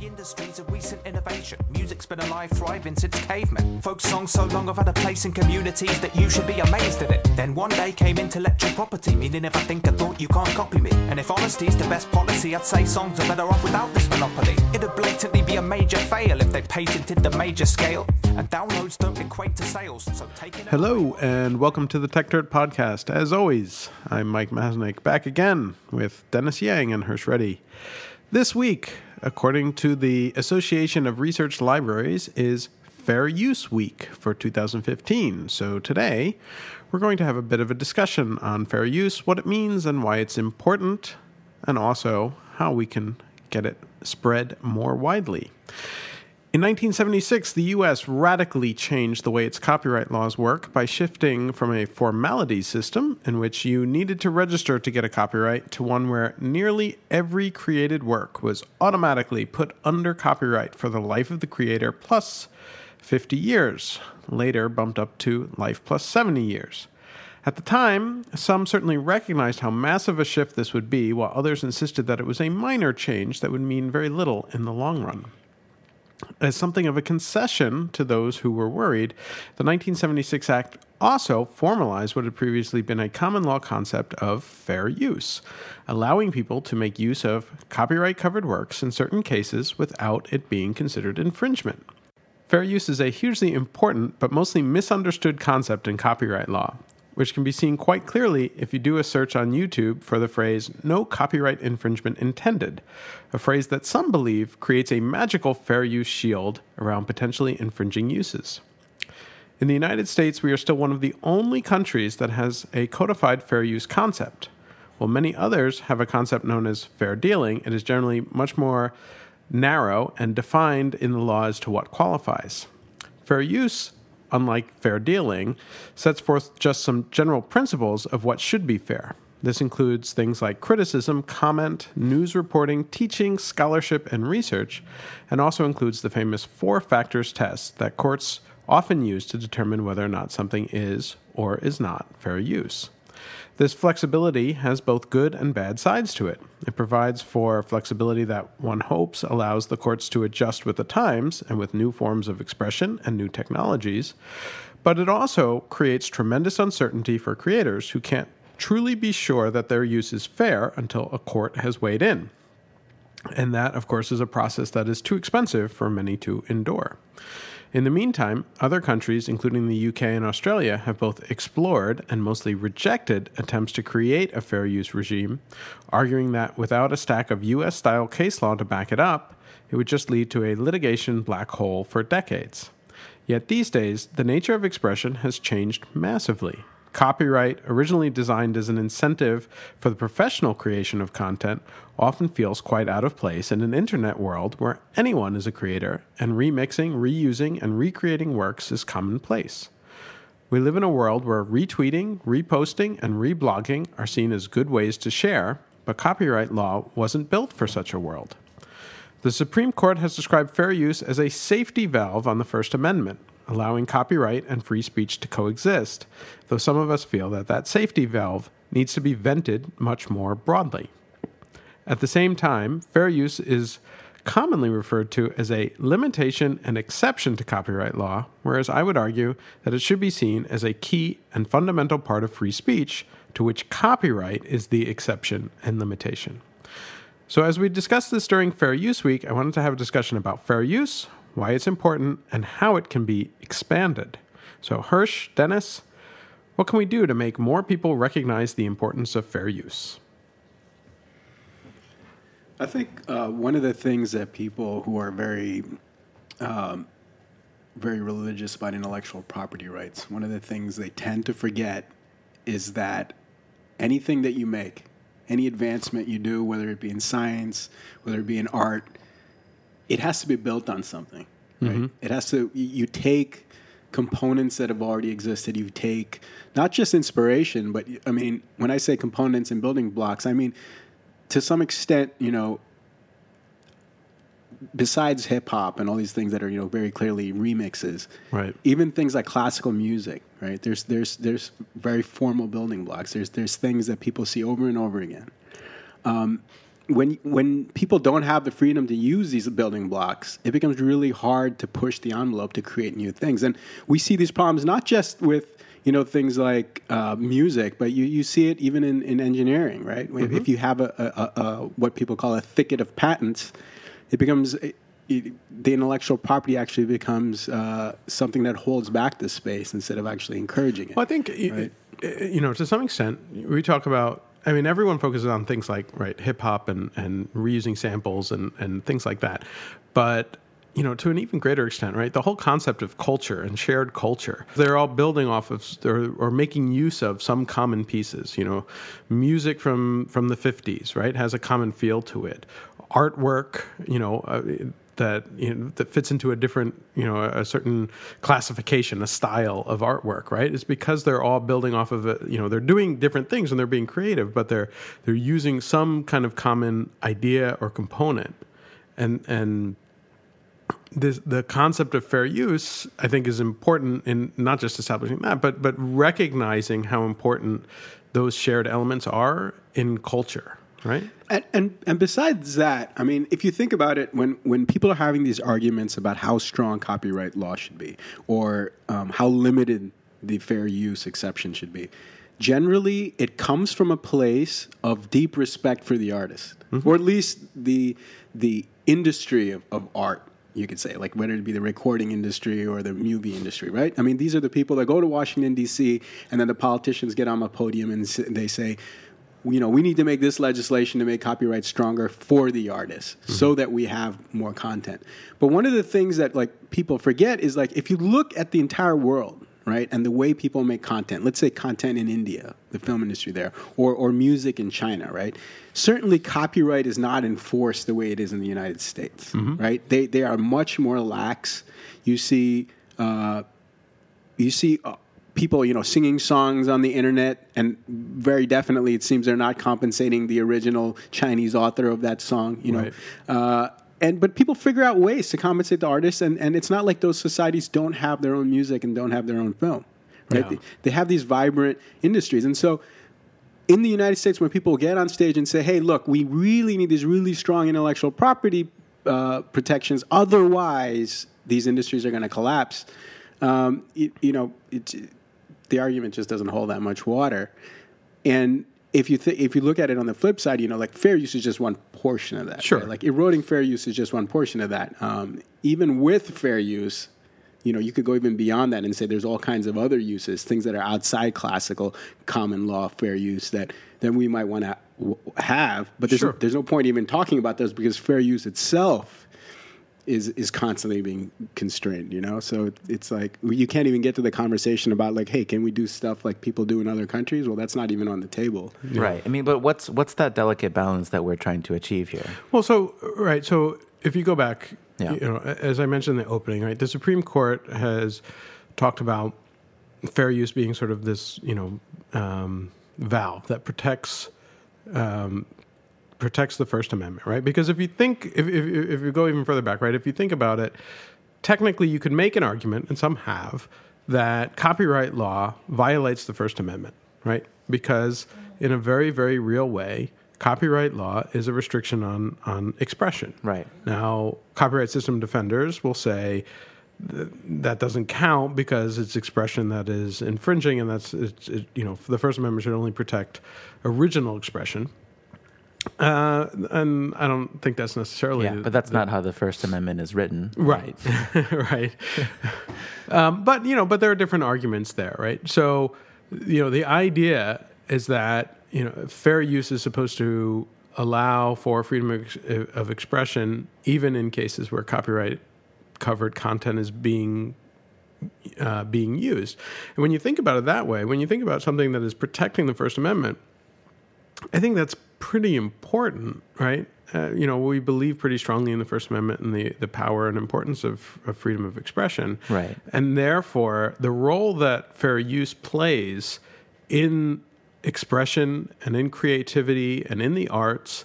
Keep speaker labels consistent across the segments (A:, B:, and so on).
A: The industry's a recent innovation. Music's been alive, thriving since cavemen. Folk songs so long have had a place in communities that you should be amazed at it. Then one day came intellectual property, meaning if I think a thought, you can't copy me. And if honesty's the best policy, I'd say songs are better off without this monopoly. It'd blatantly be a major fail if they patented the major scale. And downloads don't equate to sales, so taking
B: Hello, and welcome to the Techdirt Podcast. As always, I'm Mike Masnick, back again with Dennis Yang and Hersh Reddy. This week, according to the Association of Research Libraries, is Fair Use Week for 2015. So today, we're going to have a bit of a discussion on fair use, what it means and why it's important, and also how we can get it spread more widely. In 1976, the US radically changed the way its copyright laws work by shifting from a formality system in which you needed to register to get a copyright to one where nearly every created work was automatically put under copyright for the life of the creator plus 50 years, later bumped up to life plus 70 years. At the time, some certainly recognized how massive a shift this would be, while others insisted that it was a minor change that would mean very little in the long run. As something of a concession to those who were worried, the 1976 Act also formalized what had previously been a common law concept of fair use, allowing people to make use of copyright covered works in certain cases without it being considered infringement. Fair use is a hugely important but mostly misunderstood concept in copyright law, which can be seen quite clearly if you do a search on YouTube for the phrase no copyright infringement intended, a phrase that some believe creates a magical fair use shield around potentially infringing uses. In the United States, we are still one of the only countries that has a codified fair use concept. While many others have a concept known as fair dealing, it is generally much more narrow and defined in the law as to what qualifies. Fair use unlike fair dealing, sets forth just some general principles of what should be fair. This includes things like criticism, comment, news reporting, teaching, scholarship, and research, and also includes the famous four factors test that courts often use to determine whether or not something is or is not fair use. This flexibility has both good and bad sides to it. It provides for flexibility that one hopes allows the courts to adjust with the times and with new forms of expression and new technologies, but it also creates tremendous uncertainty for creators who can't truly be sure that their use is fair until a court has weighed in. And that, of course, is a process that is too expensive for many to endure. In the meantime, other countries, including the UK and Australia, have both explored and mostly rejected attempts to create a fair use regime, arguing that without a stack of US style case law to back it up, it would just lead to a litigation black hole for decades. Yet these days, the nature of expression has changed massively. Copyright, originally designed as an incentive for the professional creation of content, often feels quite out of place in an internet world where anyone is a creator and remixing, reusing, and recreating works is commonplace. We live in a world where retweeting, reposting, and reblogging are seen as good ways to share, but copyright law wasn't built for such a world. The Supreme Court has described fair use as a safety valve on the First Amendment, allowing copyright and free speech to coexist, though some of us feel that that safety valve needs to be vented much more broadly. At the same time, fair use is commonly referred to as a limitation and exception to copyright law, whereas I would argue that it should be seen as a key and fundamental part of free speech to which copyright is the exception and limitation. So, as we discussed this during Fair Use Week, I wanted to have a discussion about fair use, why it's important, and how it can be expanded. So, Hersh, Dennis, what can we do to make more people recognize the importance of fair use?
C: I think uh, one of the things that people who are very, um, very religious about intellectual property rights, one of the things they tend to forget is that anything that you make, any advancement you do, whether it be in science, whether it be in art, it has to be built on something. Right? Mm-hmm. It has to. You take components that have already existed. You take not just inspiration, but I mean, when I say components and building blocks, I mean to some extent, you know. Besides hip hop and all these things that are you know very clearly remixes,
B: right?
C: Even things like classical music, right? There's there's there's very formal building blocks. There's there's things that people see over and over again. Um, when when people don't have the freedom to use these building blocks, it becomes really hard to push the envelope to create new things. And we see these problems not just with you know things like uh, music, but you, you see it even in, in engineering, right? Mm-hmm. If you have a, a, a, what people call a thicket of patents, it becomes it, the intellectual property actually becomes uh, something that holds back the space instead of actually encouraging it.
B: Well, I think right? you know to some extent we talk about I mean, everyone focuses on things like right hip hop and and reusing samples and and things like that, but you know, to an even greater extent, right? The whole concept of culture and shared culture, they're all building off of or, or, making use of some common pieces. You know, music from from the '50s, right, has a common feel to it. Artwork, you know, uh, that you know, that fits into a different you know a, certain classification, a style of artwork, right? It's because they're all building off of it. You know, they're doing different things and they're being creative, but they're they're using some kind of common idea or component, and and this, the concept of fair use, I think, is important in not just establishing that, but but recognizing how important those shared elements are in culture right?
C: And, and, and besides that, I mean, if you think about it, when when people are having these arguments about how strong copyright law should be or um, how limited the fair use exception should be, generally it comes from a place of deep respect for the artist, mm-hmm. or at least the the industry of, of art you could say, like whether it be the recording industry or the movie industry, right? I mean, these are the people that go to Washington, D.C., and then the politicians get on a podium and they say, you know, we need to make this legislation to make copyright stronger for the artists mm-hmm. so that we have more content. But one of the things that like people forget is like if you look at the entire world, right, and the way people make content, let's say content in India, the film industry there, or or music in China, right? Certainly copyright is not enforced the way it is in the United States, mm-hmm. right? They they are much more lax. You see uh, you see uh, people, you know, singing songs on the internet, and very definitely it seems they're not compensating the original Chinese author of that song, you know. Right. Uh, and but people figure out ways to compensate the artists, and, and it's not like those societies don't have their own music and don't have their own film, right? Yeah. They, they have these vibrant industries, and so in the United States, when people get on stage and say, "Hey, look, we really need these really strong intellectual property uh, protections, otherwise these industries are going to collapse," um, you, you know, it's the argument just doesn't hold that much water. And if you th- if you look at it on the flip side, you know, like fair use is just one portion of that.
B: Sure.
C: Right? Like eroding fair use is just one portion of that. Um, even with fair use, you know, you could go even beyond that and say there's all kinds of other uses, things that are outside classical common law fair use that that we might want to w- have. But there's,
B: sure.
C: there's no point even talking about those because fair use itself is is constantly being constrained you know? So it's like you can't even get to the conversation about like hey can we do stuff like people do in other countries? Well that's not even on the table.
D: Yeah. right. I mean but what's what's that delicate balance that we're trying to achieve here?
B: Well so right so if you go back yeah. you know as i mentioned in the opening right the supreme court has talked about fair use being sort of this you know um, valve that protects um, protects the First Amendment, right? Because if you think, if, if, if you go even further back, right, if you think about it, technically you could make an argument, and some have, that copyright law violates the First Amendment, right? Because in a very, very real way, copyright law is a restriction on, on expression.
D: Right.
B: Now, copyright system defenders will say, that doesn't count because it's expression that is infringing, and that's it, you know the First Amendment should only protect original expression. Uh, and I don't think that's necessarily.
D: Yeah, but that's the, not how the First Amendment is written.
B: Right, right. um, but you know, but there are different arguments there, right? So, you know, the idea is that you know, fair use is supposed to allow for freedom of, of expression, even in cases where copyright covered content is being uh, being used. And when you think about it that way, when you think about something that is protecting the First Amendment, I think that's pretty important, right? Uh, you know, we believe pretty strongly in the First Amendment and the, the power and importance of, of freedom of expression.
D: Right.
B: And therefore, the role that fair use plays in expression and in creativity and in the arts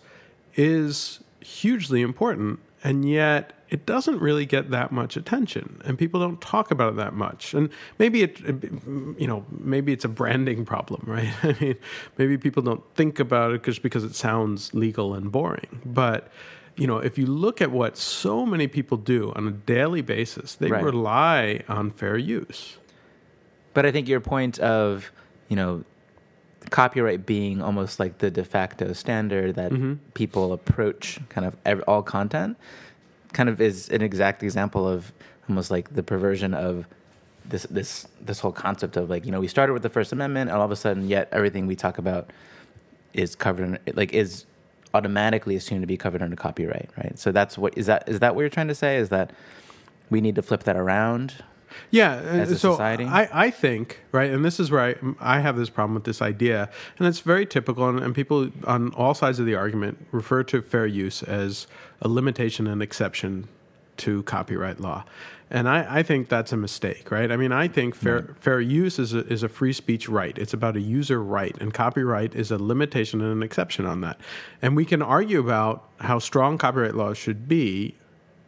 B: is hugely important. And yet it doesn't really get that much attention, and people don't talk about it that much. And maybe it, you know, maybe it's a branding problem, right? I mean, maybe people don't think about it just because it sounds legal and boring, but you know, if you look at what so many people do on a daily basis, they
D: Right.
B: rely on fair use.
D: But I think your point of, you know, copyright being almost like the de facto standard that
B: Mm-hmm.
D: people approach kind of all content kind of is an exact example of almost like the perversion of this this this whole concept of like, you know, we started with the First Amendment and all of a sudden yet everything we talk about is covered in, like is automatically assumed to be covered under copyright, right? So that's what is that is that what you're trying to say is that we need to flip that around?
B: Yeah, so
D: society?
B: I, I think right, and this is where I, I have this problem with this idea, and it's very typical, and, and people on all sides of the argument refer to fair use as a limitation and exception to copyright law, and I, I think that's a mistake, right? I mean, I think fair fair use is a, is a free speech right. It's about a user right, and copyright is a limitation and an exception on that, and we can argue about how strong copyright laws should be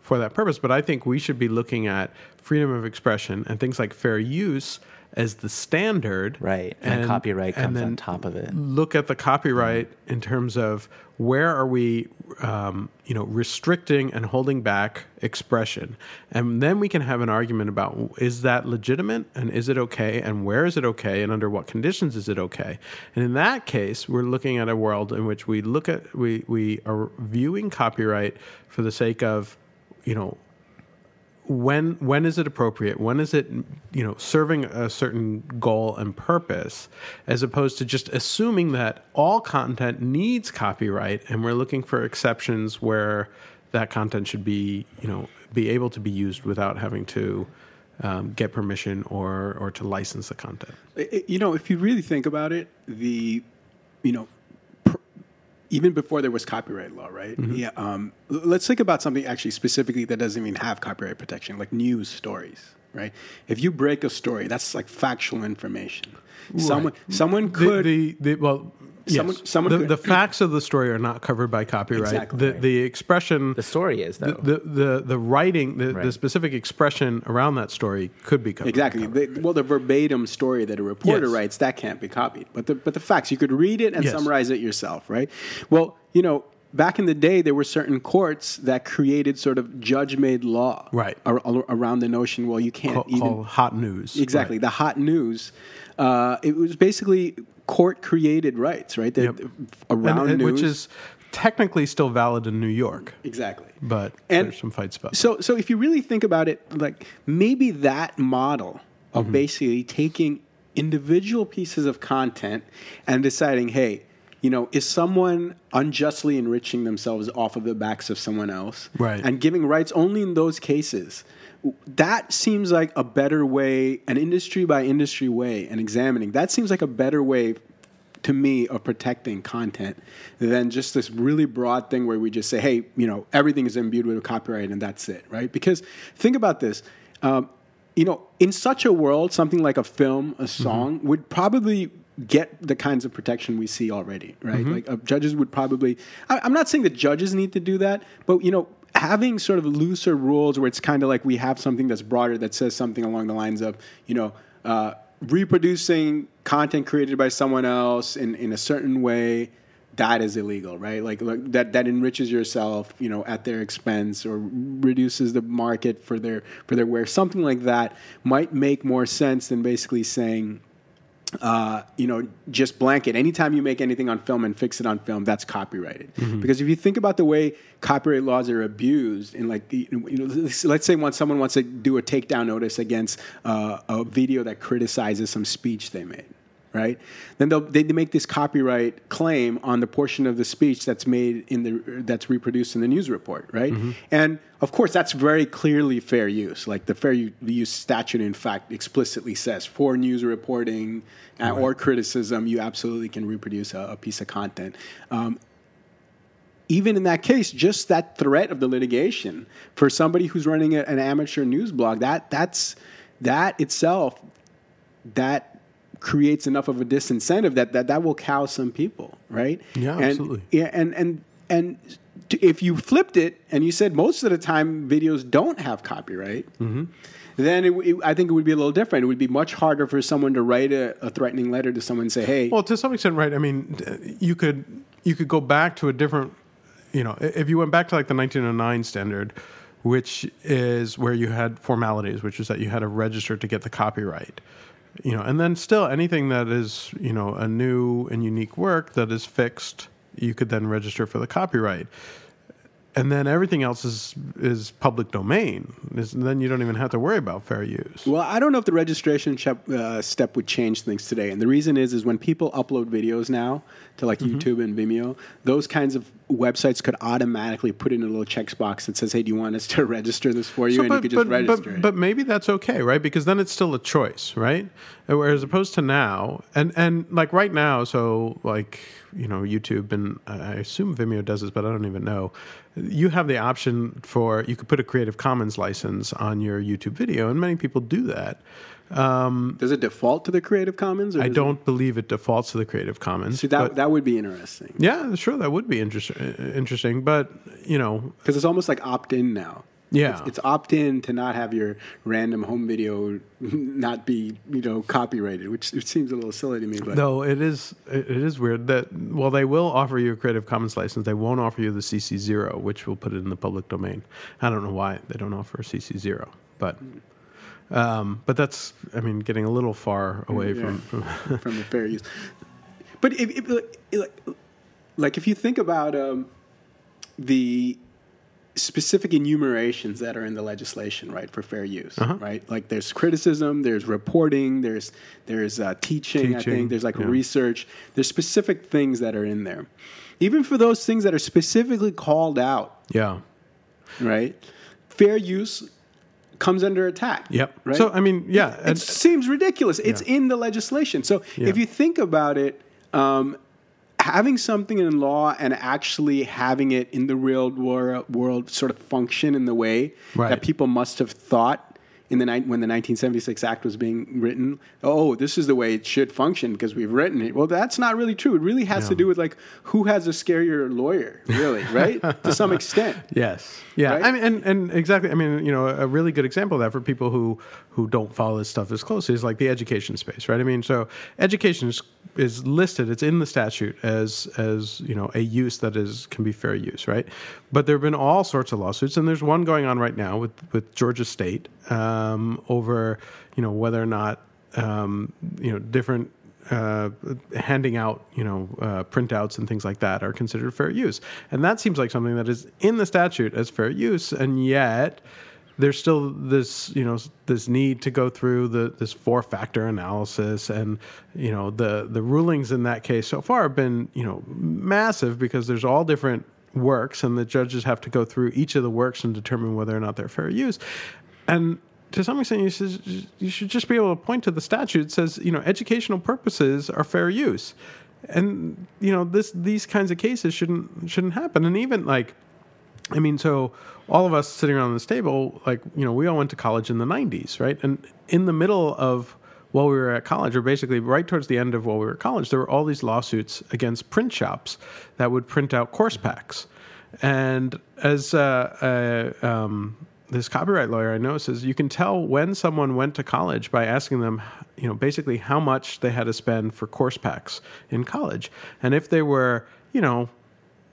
B: for that purpose. But I think we should be looking at freedom of expression and things like fair use as the standard,
D: Right. And, copyright comes
B: and then
D: on top of it.
B: Look at the copyright in terms of where are we, um, you know, restricting and holding back expression, and then we can have an argument about is that legitimate and is it okay, and where is it okay, and under what conditions is it okay. And in that case, we're looking at a world in which we look at we we are viewing copyright for the sake of, you know, when when is it appropriate? When is it you know serving a certain goal and purpose as opposed to just assuming that all content needs copyright and we're looking for exceptions where that content should be you know be able to be used without having to um, get permission or or to license the content?
C: You know, if you really think about it, the, you know, even before there was copyright law, right? Yeah. Um, let's think about something actually specifically that doesn't even have copyright protection, like news stories, right? If you break a story, that's like factual information. Someone, someone could.
B: the, the, the well
C: Someone-
B: yes.
C: someone
B: the,
C: could-
B: the facts of the story are not covered by copyright
C: Exactly
B: the
C: right.
B: the expression
D: The story is though.
B: the, the the the writing, the, the specific expression around that story could be covered.
C: Exactly. The, well, the verbatim story that a reporter
B: Yes.
C: writes that can't be copied. But the but the facts you could read it and
B: Yes.
C: summarize it yourself, right? Well, you know, back in the day, there were certain courts that created sort of judge-made law,
B: Right.
C: ar- ar- around the notion. Well, you can't
B: Call,
C: even
B: call hot news.
C: exactly
B: Right.
C: the hot news. Uh, it was basically court-created rights, right? That,
B: Yep.
C: Around
B: And- and- which is technically still valid in New York,
C: exactly.
B: but
C: And
B: there's some fights about. it.
C: So, so if you really think about it, like maybe that model of
B: Mm-hmm.
C: basically taking individual pieces of content and deciding, hey, you know, is someone unjustly enriching themselves off of the backs of someone else,
B: Right.
C: And giving rights only in those cases. That seems like a better way, an industry by industry way, and examining. That seems like a better way to me of protecting content than just this really broad thing where we just say, hey, you know, everything is imbued with copyright and that's it, right? Because think about this. Um, you know, in such a world, something like a film, a song would probably get the kinds of protection we see already, right? Like uh, judges would probably. I, I'm not saying that judges need to do that, but you know, having sort of looser rules where it's kind of like we have something that's broader that says something along the lines of, you know, uh, reproducing content created by someone else in, in a certain way that is illegal right? Like, like that that enriches yourself you know at their expense or reduces the market for their for their wear. Something like that might make more sense than basically saying uh, you know, just blanket. Anytime you make anything on film and fix it on film, that's copyrighted. Because if you think about the way copyright laws are abused, in like, you know, let's say once someone wants to do a takedown notice against uh, a video that criticizes some speech they made, right? Then they'll, they make this copyright claim on the portion of the speech that's made in the that's reproduced in the news report, right? And of course, that's very clearly fair use. Like the fair use statute, in fact, explicitly says for news reporting uh, or criticism, you absolutely can reproduce a, a piece of content. Um, even in that case, just that threat of the litigation for somebody who's running a, an amateur news blog, that that's that itself that creates enough of a disincentive that that, that will cow some people, right?
B: Yeah,
C: And-
B: absolutely.
C: Yeah, and and and if you flipped it and you said most of the time videos don't have copyright, mm-hmm. then it, it- I think it would be a little different. It would be much harder for someone to write a, a threatening letter to someone and say, "Hey,
B: Well, to some extent, right? I mean, you could you could go back to a different, you know, if you went back to like the 1909 standard, which is where you had formalities, which is that you had to register to get the copyright, you know, and then still anything that is you know a new and unique work that is fixed, you could then register for the copyright. And then everything else is is public domain. Then you don't even have to worry about fair use.
C: Well, I don't know if the registration step, uh, step would change things today, and the reason is is when people upload videos now to like
B: Mm-hmm.
C: YouTube and Vimeo, those kinds of websites could automatically put in a little checks box that says, "Hey, do you want us to register this for you?" and you could just register
B: but,
C: it.
B: but maybe that's okay, right? Because then it's still a choice, right? Whereas opposed to now, and and like right now, so like you know YouTube and I assume Vimeo does this, but I don't even know. You have the option for you could put a Creative Commons license on your YouTube video, and many people do that.
C: Um, does it default to the Creative Commons? Or
B: I don't believe it defaults to the Creative Commons.
C: see, that
B: but-
C: that would be interesting
B: yeah, sure, that would be interesting. Uh, interesting, but you know,
C: because it's almost like opt-in now.
B: Yeah.
C: it's, it's opt-in to not have your random home video not be you know copyrighted, which it seems a little silly to me. But
B: Though it is, it it is weird that while they will offer you a Creative Commons license, they won't offer you the CC zero, which will put it in the public domain. I don't know why they don't offer CC zero, but hmm. Um, but that's, I mean, getting a little far away
C: Yeah.
B: from, from.
C: from the fair use. But if, if like, like if you think about um, the specific enumerations that are in the legislation, right, for fair use,
B: Uh-huh.
C: right? Like there's criticism, there's reporting, there's there's uh, teaching, I think, there's like
B: yeah.
C: research. There's specific things that are in there. Even for those things that are specifically called out,
B: yeah.
C: right? Fair use comes under attack.
B: Yep.
C: Right?
B: So I mean, yeah,
C: It
B: and,
C: seems ridiculous. It's
B: Yeah.
C: in the legislation. So
B: Yeah.
C: if you think about it, um, having something in law and actually having it in the real wor- world sort of function in the way
B: Right.
C: that people must have thought in the ni- when the 1976 Act was being written. Oh, this is the way it should function because we've written it. Well, that's not really true. It really has to do with like who has a scarier lawyer, really, right? to some extent.
B: Yes. Yeah.
C: Right?
B: I mean, and, and exactly. I mean, you know, a really good example of that for people who who don't follow this stuff as closely is like the education space, right? I mean, so education is, is listed. It's in the statute as as you know a use that is can be fair use, right? But there have been all sorts of lawsuits, and there's one going on right now with with Georgia State uh, um, over you know whether or not um, you know different uh, handing out, you know, uh, printouts and things like that are considered fair use, and that seems like something that is in the statute as fair use, and yet there's still this, you know, this need to go through the this four factor analysis, and you know, the the rulings in that case so far have been, you know, massive because there's all different works, and the judges have to go through each of the works and determine whether or not they're fair use, and to some extent, you should, you should just be able to point to the statute that says, you know, educational purposes are fair use, and you know, this these kinds of cases shouldn't shouldn't happen. And even like, I mean, so all of us sitting around this table, like, you know, we all went to college in the '90s, right? And in the middle of while we were at college, or basically right towards the end of while we were at college, there were all these lawsuits against print shops that would print out course packs. And as uh, uh, um, this copyright lawyer I know says, you can tell when someone went to college by asking them, you know, basically how much they had to spend for course packs in college. And if they were, you know,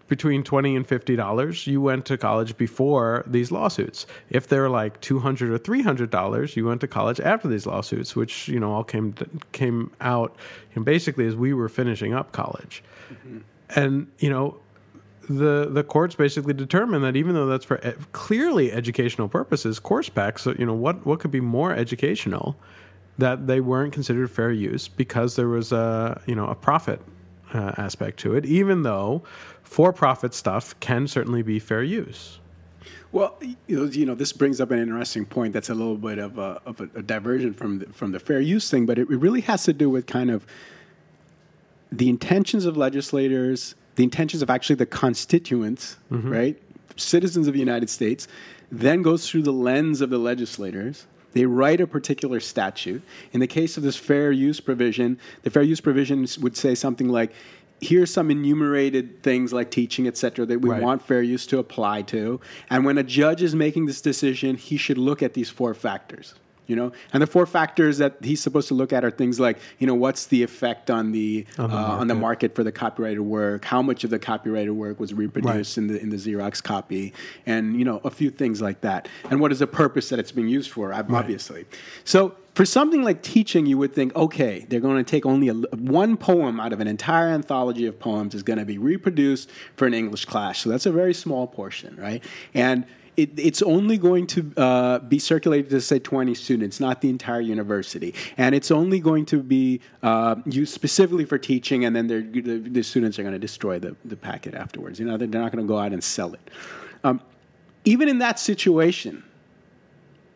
B: between twenty and fifty dollars, you went to college before these lawsuits. If they're like two hundred or three hundred dollars, you went to college after these lawsuits, which you know all came came out basically as we were finishing up college, mm-hmm. and you know the the courts basically determined that even though that's for e- clearly educational purposes, course packs, so, you know what what could be more educational, that they weren't considered fair use because there was a you know a profit uh, aspect to it, even though for-profit stuff can certainly be fair use.
C: Well, you know, this brings up an interesting point. That's a little bit of a, of a, a diversion from the, from the fair use thing, but it really has to do with kind of the intentions of legislators, the intentions of actually the constituents, mm-hmm. right, citizens of the United States, then goes through the lens of the legislators. They write a particular statute. In the case of this fair use provision, the fair use provision would say something like, here's some enumerated things like teaching, et cetera, that we
B: Right.
C: want fair use to apply to. And when a judge is making this decision, he should look at these four factors. You know, and the four factors that he's supposed to look at are things like, you know, what's the effect on the
B: On the
C: uh, on the
B: market.
C: market for the copyrighted work? How much of the copyrighted work was reproduced in the in the Xerox copy? And you know, a few things like that. And what is the purpose that it's being used for? ob- Obviously. So for something like teaching, you would think, okay, they're going to take only a, one poem out of an entire anthology of poems is going to be reproduced for an English class. So that's a very small portion, right? And it, it's only going to uh, be circulated to say 20 students, not the entire university, and it's only going to be uh, used specifically for teaching, and then the, the students are going to destroy the, the packet afterwards. You know, they're, they're not going to go out and sell it. Um, even in that situation,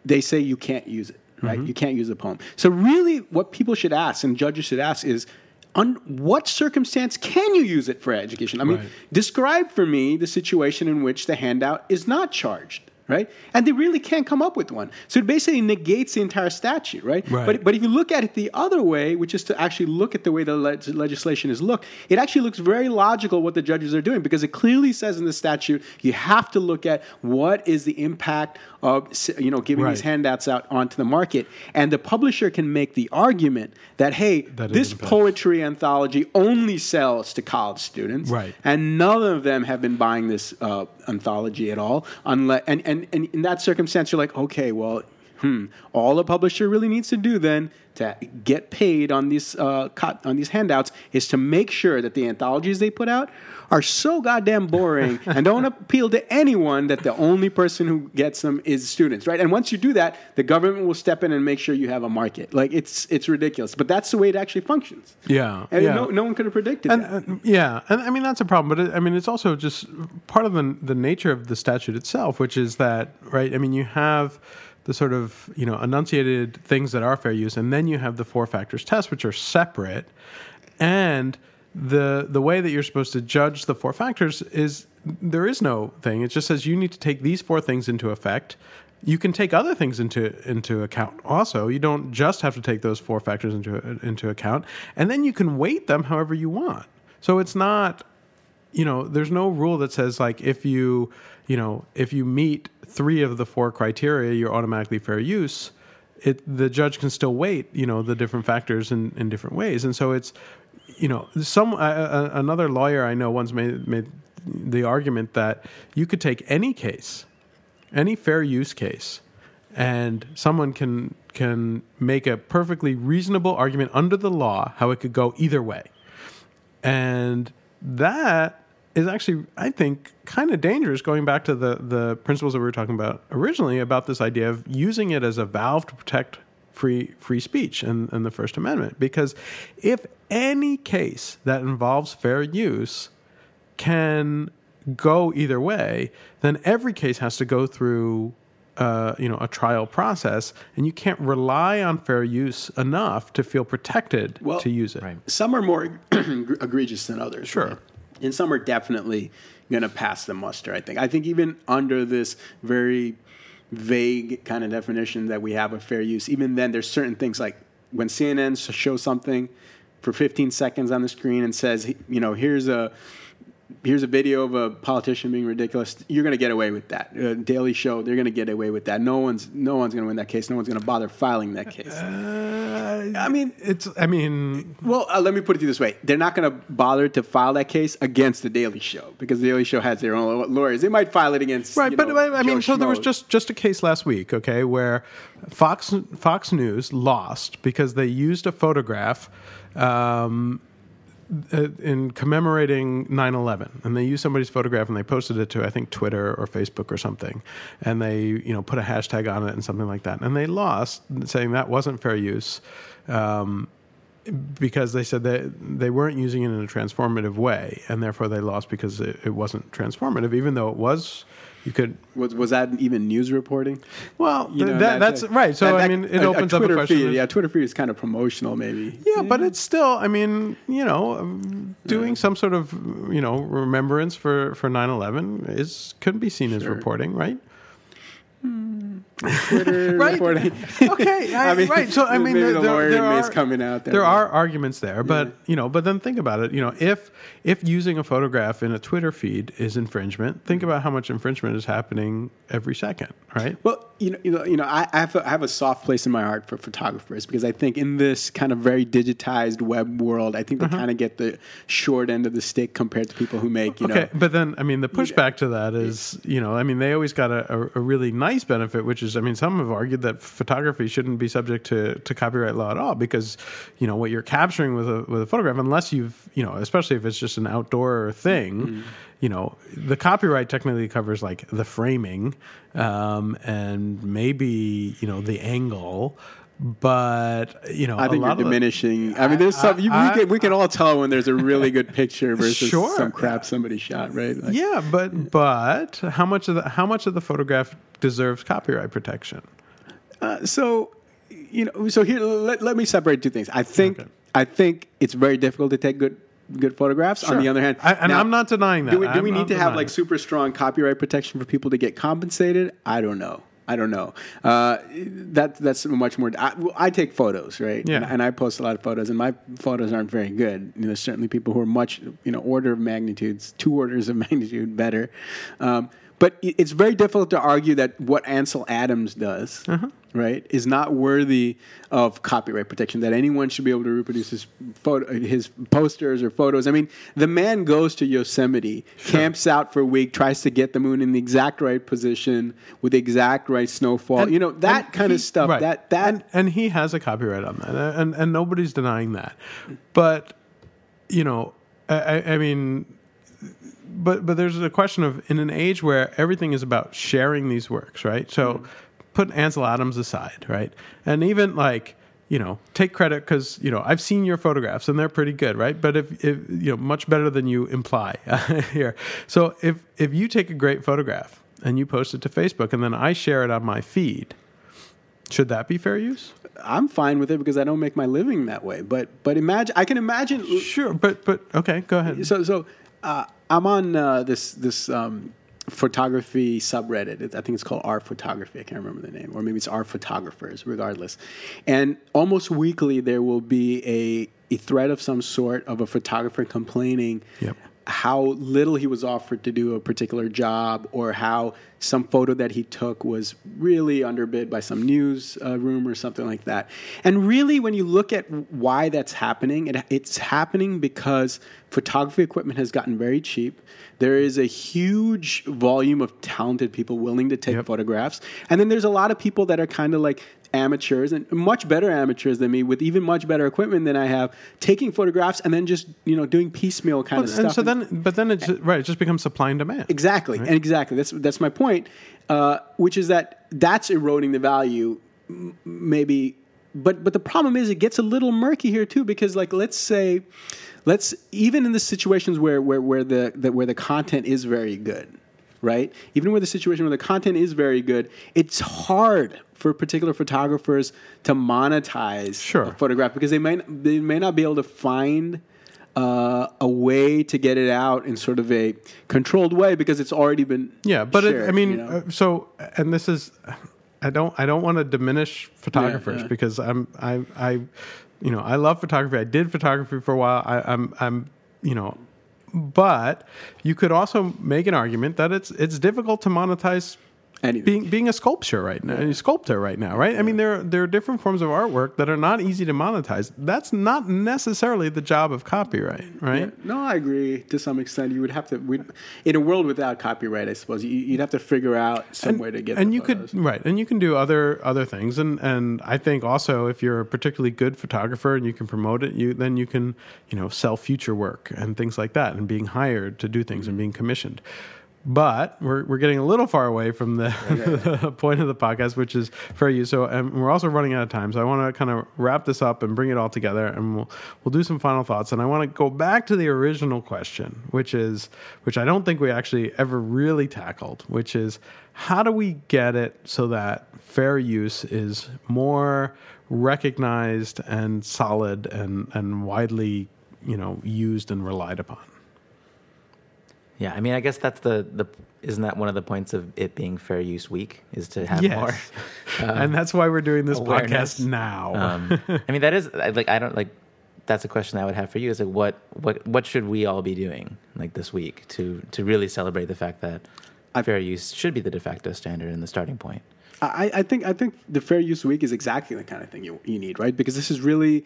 C: they say you can't use it, right? You can't use the poem. So really, what people should ask and judges should ask is, on what circumstance can you use it for education? I mean,
B: Right.
C: describe for me the situation in which the handout is not charged. Right, and they really can't come up with one. So it basically negates the entire statute, right?
B: Right.
C: But but if you look at it the other way, which is to actually look at the way the leg- legislation is looked, it actually looks very logical what the judges are doing because it clearly says in the statute you have to look at what is the impact of you know giving these handouts out onto the market, and the publisher can make the argument that hey,
B: That
C: this poetry anthology only sells to college students,
B: Right.
C: and none of them have been buying this uh, anthology at all. Unless, and, and, and in that circumstance, you're like, okay, well, hmm, all a publisher really needs to do then to get paid on these uh, on these handouts is to make sure that the anthologies they put out are so goddamn boring and don't appeal to anyone that the only person who gets them is students, right? And once you do that, the government will step in and make sure you have a market. Like it's it's ridiculous, but that's the way it actually functions.
B: Yeah,
C: And
B: yeah.
C: no, no one could have predicted
B: and,
C: that.
B: and- yeah, and I mean that's a problem. But it, I mean it's also just part of the the nature of the statute itself, which is that right. I mean you have the sort of you know enunciated things that are fair use, and then you have the four factors test, which are separate, and the the way that you're supposed to judge the four factors is there is no thing. It just says you need to take these four things into effect. You can take other things into into account also. You don't just have to take those four factors into into account, and then you can weight them however you want. So it's not, you know, there's no rule that says like if you, you know, if you meet three of the four criteria, you're automatically fair use. It the judge can still weight, you know, the different factors in in different ways, and so it's, you know, some uh, another lawyer I know once made made the argument that you could take any case any fair use case and someone can can make a perfectly reasonable argument under the law how it could go either way and that is actually i think kind of dangerous going back to the the principles that we were talking about originally about this idea of using it as a valve to protect free free speech and, and the first amendment because if any case that involves fair use can go either way, then every case has to go through uh, you know a trial process, and you can't rely on fair use enough to feel protected
C: Well,
B: to use it.
D: Right.
C: Some are more egregious than others.
B: Sure.
C: right? And some are definitely going to pass the muster, I think. I think even under this very vague kind of definition that we have of fair use, even then, there's certain things like when CNN shows something for 15 seconds on the screen and says, you know, here's a here's a video of a politician being ridiculous. You're going to get away with that. Uh, Daily Show, they're going to get away with that. No one's no one's going to win that case. No one's going to bother filing that case.
B: Uh,
C: I mean,
B: it's. I mean,
C: well, uh, let me put it to you this way: they're not going to bother to file that case against the Daily Show because the Daily Show has their own lawyers. They might file it against
B: right, but
C: know,
B: I I mean, so there was just just a case last week, okay, where Fox Fox News lost because they used a photograph. Um, in commemorating 9/11 and they used somebody's photograph and they posted it to I think Twitter or Facebook or something and they you know put a hashtag on it and something like that and they lost saying that wasn't fair use um, because they said that they weren't using it in a transformative way and therefore they lost because it, it wasn't transformative even though it was you could
C: was was that even news reporting?
B: well
C: You know,
B: that, that's
C: a-
B: right so
C: that-
B: I mean it
C: a-
B: opens
C: a
B: up a
C: Twitter
B: question
C: Feed, yeah, Twitter feed is kind of promotional, maybe.
B: Yeah, but it's still, I mean, you know, doing some sort of, you know, remembrance for, for 9-11 is, could be seen as reporting, right?
C: Twitter
B: Right.
C: reporting.
B: okay, I, right. So I mean,
C: maybe
B: there,
C: the lawyer
B: there
C: is
B: are
C: coming out there.
B: there are arguments there, but you know, but then think about it. You know, if if using a photograph in a Twitter feed is infringement, think about how much infringement is happening every second, right?
C: Well, you know, you know, you know I, I, have a, I have a soft place in my heart for photographers because I think in this kind of very digitized web world, I think they
B: Uh-huh.
C: kind of get the short end of the stick compared to people who make, you
B: Okay,
C: know.
B: but then I mean, the pushback to that is, you know, I mean, they always got a, a, a really nice benefit, which is, I mean, some have argued that photography shouldn't be subject to, to copyright law at all because, you know, what you're capturing with a with a photograph, unless you've, you know, especially if it's just an outdoor thing, you know, the copyright technically covers like the framing, um, and maybe you know the angle. But you know,
C: I think you're
B: lot of the-
C: diminishing. I mean, there's some. You,
B: I-
C: we, can, we can all tell when there's a really good picture versus
B: Sure.
C: some crap somebody shot, right? Like,
B: Yeah, but but how much of the how much of the photograph deserves copyright protection?
C: Uh, so, you know, so here let, let me separate two things. I think
B: Okay.
C: I think it's very difficult to take good good photographs.
B: Sure.
C: On the other hand,
B: I- and
C: now,
B: I'm not denying that.
C: Do we, do we need to have like super strong copyright protection for people to get compensated? I don't know. I don't know. Uh, that that's much more. I, I take photos, right?
B: Yeah.
C: And, and I post a lot of photos, and my photos aren't very good. You know, there's certainly people who are much, you know, order of magnitudes, two orders of magnitude better. Um, but it's very difficult to argue that what Ansel Adams does,
B: Uh-huh.
C: right, is not worthy of copyright protection. That anyone should be able to reproduce his photo, his posters or photos. I mean, the man goes to Yosemite, camps out for a week, tries to get the moon in the exact right position with the exact right snowfall.
B: And-
C: you know that kind
B: he-
C: of stuff.
B: right.
C: That that
B: and, and he has a copyright on that, and and nobody's denying that. But you know, I- I mean, but but there's a question of in an age where everything is about sharing these works, right? So
C: Mm-hmm.
B: put Ansel Adams aside, right? And even like you know, take credit because you know I've seen your photographs and they're pretty good, right? But if, if you know, much better than you imply here. So if if you take a great photograph and you post it to Facebook and then I share it on my feed, should that be fair use?
C: I'm fine with it because I don't make my living that way. But but imagine I can imagine.
B: Sure, but but okay, go ahead.
C: So so uh, I'm on uh, this this um, photography subreddit. It, I think it's called Art Photography. I can't remember the name, or maybe it's Art Photographers. Regardless, and almost weekly there will be a a thread of some sort of a photographer complaining.
B: Yep.
C: How little he was offered to do a particular job, or how some photo that he took was really underbid by some news uh, room or something like that. And really, when you look at why that's happening, it, it's happening because photography equipment has gotten very cheap. There is a huge volume of talented people willing to take
B: Yep.
C: photographs. And then there's a lot of people that are kind of like amateurs and much better amateurs than me with even much better equipment than I have taking photographs and then just, you know, doing piecemeal kind of
B: and
C: stuff.
B: so then, but then it's right. It just becomes supply and demand.
C: Exactly, and exactly. That's that's my point, uh, which is that that's eroding the value, maybe. But but the problem is it gets a little murky here too because like let's say, let's even in the situations where where where the, the where the content is very good, right? Even with the situation where the content is very good, it's hard for particular photographers to monetize
B: Sure.
C: a photograph because they may they may not be able to find uh, a way to get it out in sort of a controlled way because it's already been
B: Yeah, but it, I mean,
C: you know?
B: uh, so and this is, I don't, I don't want to diminish photographers
C: yeah.
B: because I'm, I, I, you know, I love photography. I did photography for a while. I, I'm, I'm, you know, but you could also make an argument that it's, it's difficult to monetize.
C: Anything.
B: Being being a sculpture right now, a sculptor right now, right? I mean, there are, there are different forms of artwork that are not easy to monetize. That's not necessarily the job of copyright, right?
C: Yeah. No, I agree to some extent. You would have to, we'd, in a world without copyright, I suppose you, you'd have to figure out some way to get.
B: and
C: the
B: you
C: photos.
B: could right and you can do other other things and and i think also if you're a particularly good photographer and you can promote it you then you can you know sell future work and things like that and being hired to do things and being commissioned but we're, we're getting a little far away from the, point of the podcast, which is fair use. So, and we're also running out of time. So, I want to kind of wrap this up and bring it all together, and we'll we'll do some final thoughts. And I want to go back to the original question, which is which I don't think we actually ever really tackled, which is how do we get it so that fair use is more recognized and solid and and widely you know used and relied upon.
D: Yeah, I mean, I guess that's the the isn't that one of the points of it being Fair Use Week is to have
B: Yes.
D: more
B: and that's why we're doing this
D: awareness.
B: podcast now.
D: Um, I mean, that is I- like I don't like. That's a question I would have for you. Is like what what what should we all be doing like this week to to really celebrate the fact that fair use should be the de facto standard and the starting point.
C: I, I think I think the Fair Use Week is exactly the kind of thing you, you need, right? Because this is really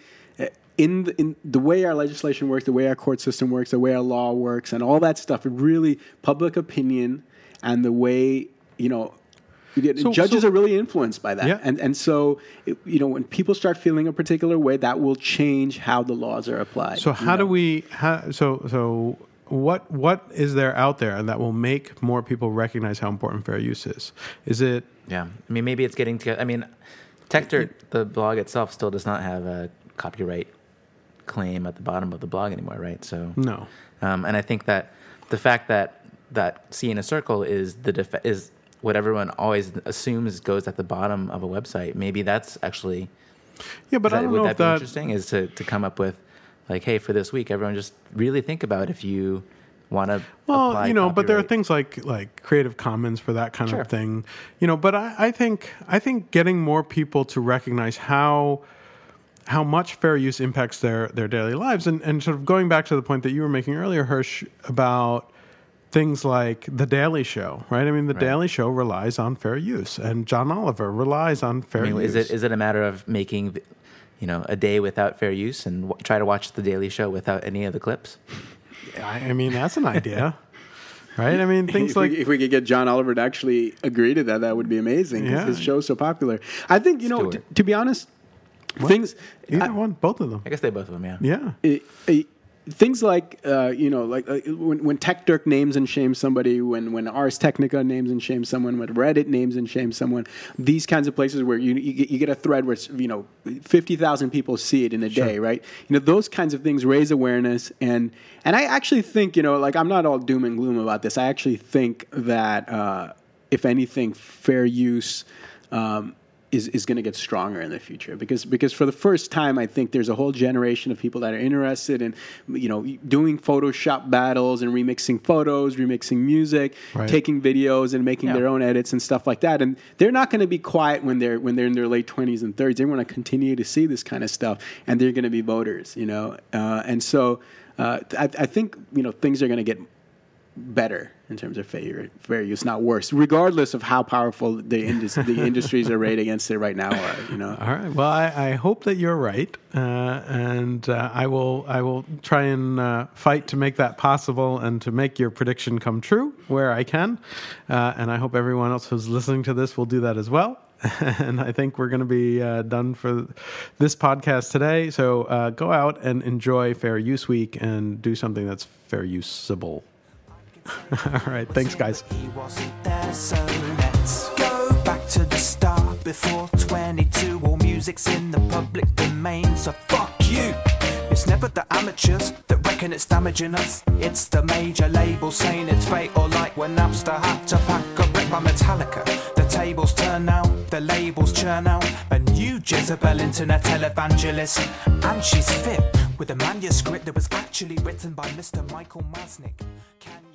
C: in the, in the way our legislation works, the way our court system works, the way our law works, and all that stuff. It really public opinion and the way you know. you-
B: So-
C: judges
B: so-
C: are really influenced by that,
B: Yeah.
C: and and so it, you know when people start feeling a particular way, that will change how the laws are applied.
B: So
C: you
B: how do we? How, so so what what is there out there that will make more people recognize how important fair use is? Is it
D: Yeah, I mean, maybe it's getting to. I mean, TechDirt, the blog itself, still does not have a copyright claim at the bottom of the blog anymore, right? So,
B: no?
D: um, and I think that the fact that that C in a circle is the def- is what everyone always assumes goes at the bottom of a website. Maybe that's actually
B: Yeah, but
D: is
B: I don't
D: would
B: know
D: that
B: if
D: be
B: that.
D: interesting? Is to to come up with like, hey, for this week, everyone just really think about if you want to.
B: Well, you know, but there are things like like Creative Commons for that kind
D: Sure.
B: of thing, you know. But I, I think I think getting more people to recognize how how much fair use impacts their their daily lives, and and sort of going back to the point that you were making earlier, Hersh, about things like the Daily Show, right? I mean, the Daily Show relies on fair use, and John Oliver relies on fair
D: I mean,
B: use.
D: is it is it a matter of making, you know, a day without fair use and w- try to watch the Daily Show without any of the clips?
B: I, I mean, that's an idea, right? I mean, things
C: if,
B: like
C: we, if we could get John Oliver to actually agree to that, that would be amazing. 'cause
B: Yeah.
C: his show's so popular. I think you know, t- to be honest, things.
B: either
C: I-
B: one, both of them.
D: I guess they both of them, yeah.
B: Yeah.
C: it- it- things like uh, you know, like uh, when when Techdirt names and shames somebody, when when Ars Technica names and shames someone, when Reddit names and shames someone, these kinds of places where you you get, you get a thread where it's, you know fifty thousand people see it in a day, right? You know, those kinds of things raise awareness, and and I actually think you know, like I'm not all doom and gloom about this. I actually think that uh, if anything, fair use. Um, is, is going to get stronger in the future because because for the first time I think there's a whole generation of people that are interested in you know doing Photoshop battles and remixing photos, remixing music,
B: Right.
C: taking videos and making
D: Yeah.
C: their own edits and stuff like that. And they're not going to be quiet when they're when they're in their late 20s and 30s. They're going to continue to see this kind of stuff and they're going to be voters, you know. Uh, and so uh, I, I think you know things are going to get better in terms of fair, fair use, not worse, regardless of how powerful the, indus- the industries arrayed against it right now are. You know,
B: All right. Well, I, I hope that you're right, uh, and uh, I will. I will try and uh, fight to make that possible and to make your prediction come true where I can. Uh, and I hope everyone else who's listening to this will do that as well. and I think we're going to be uh, done for this podcast today. So uh, go out and enjoy Fair Use Week and do something that's fair usable. All right. Thanks, guys.
A: He wasn't there, so let's go back to the start before 22. All music's in the public domain, so fuck you. It's never the amateurs that reckon it's damaging us. It's the major saying it's like when Napster had to pack a wreck by Metallica. The tables turn the labels churn out. A new Jezebel internet televangelist, and she's fit with a manuscript that was actually written by Mr. Michael Masnick. Can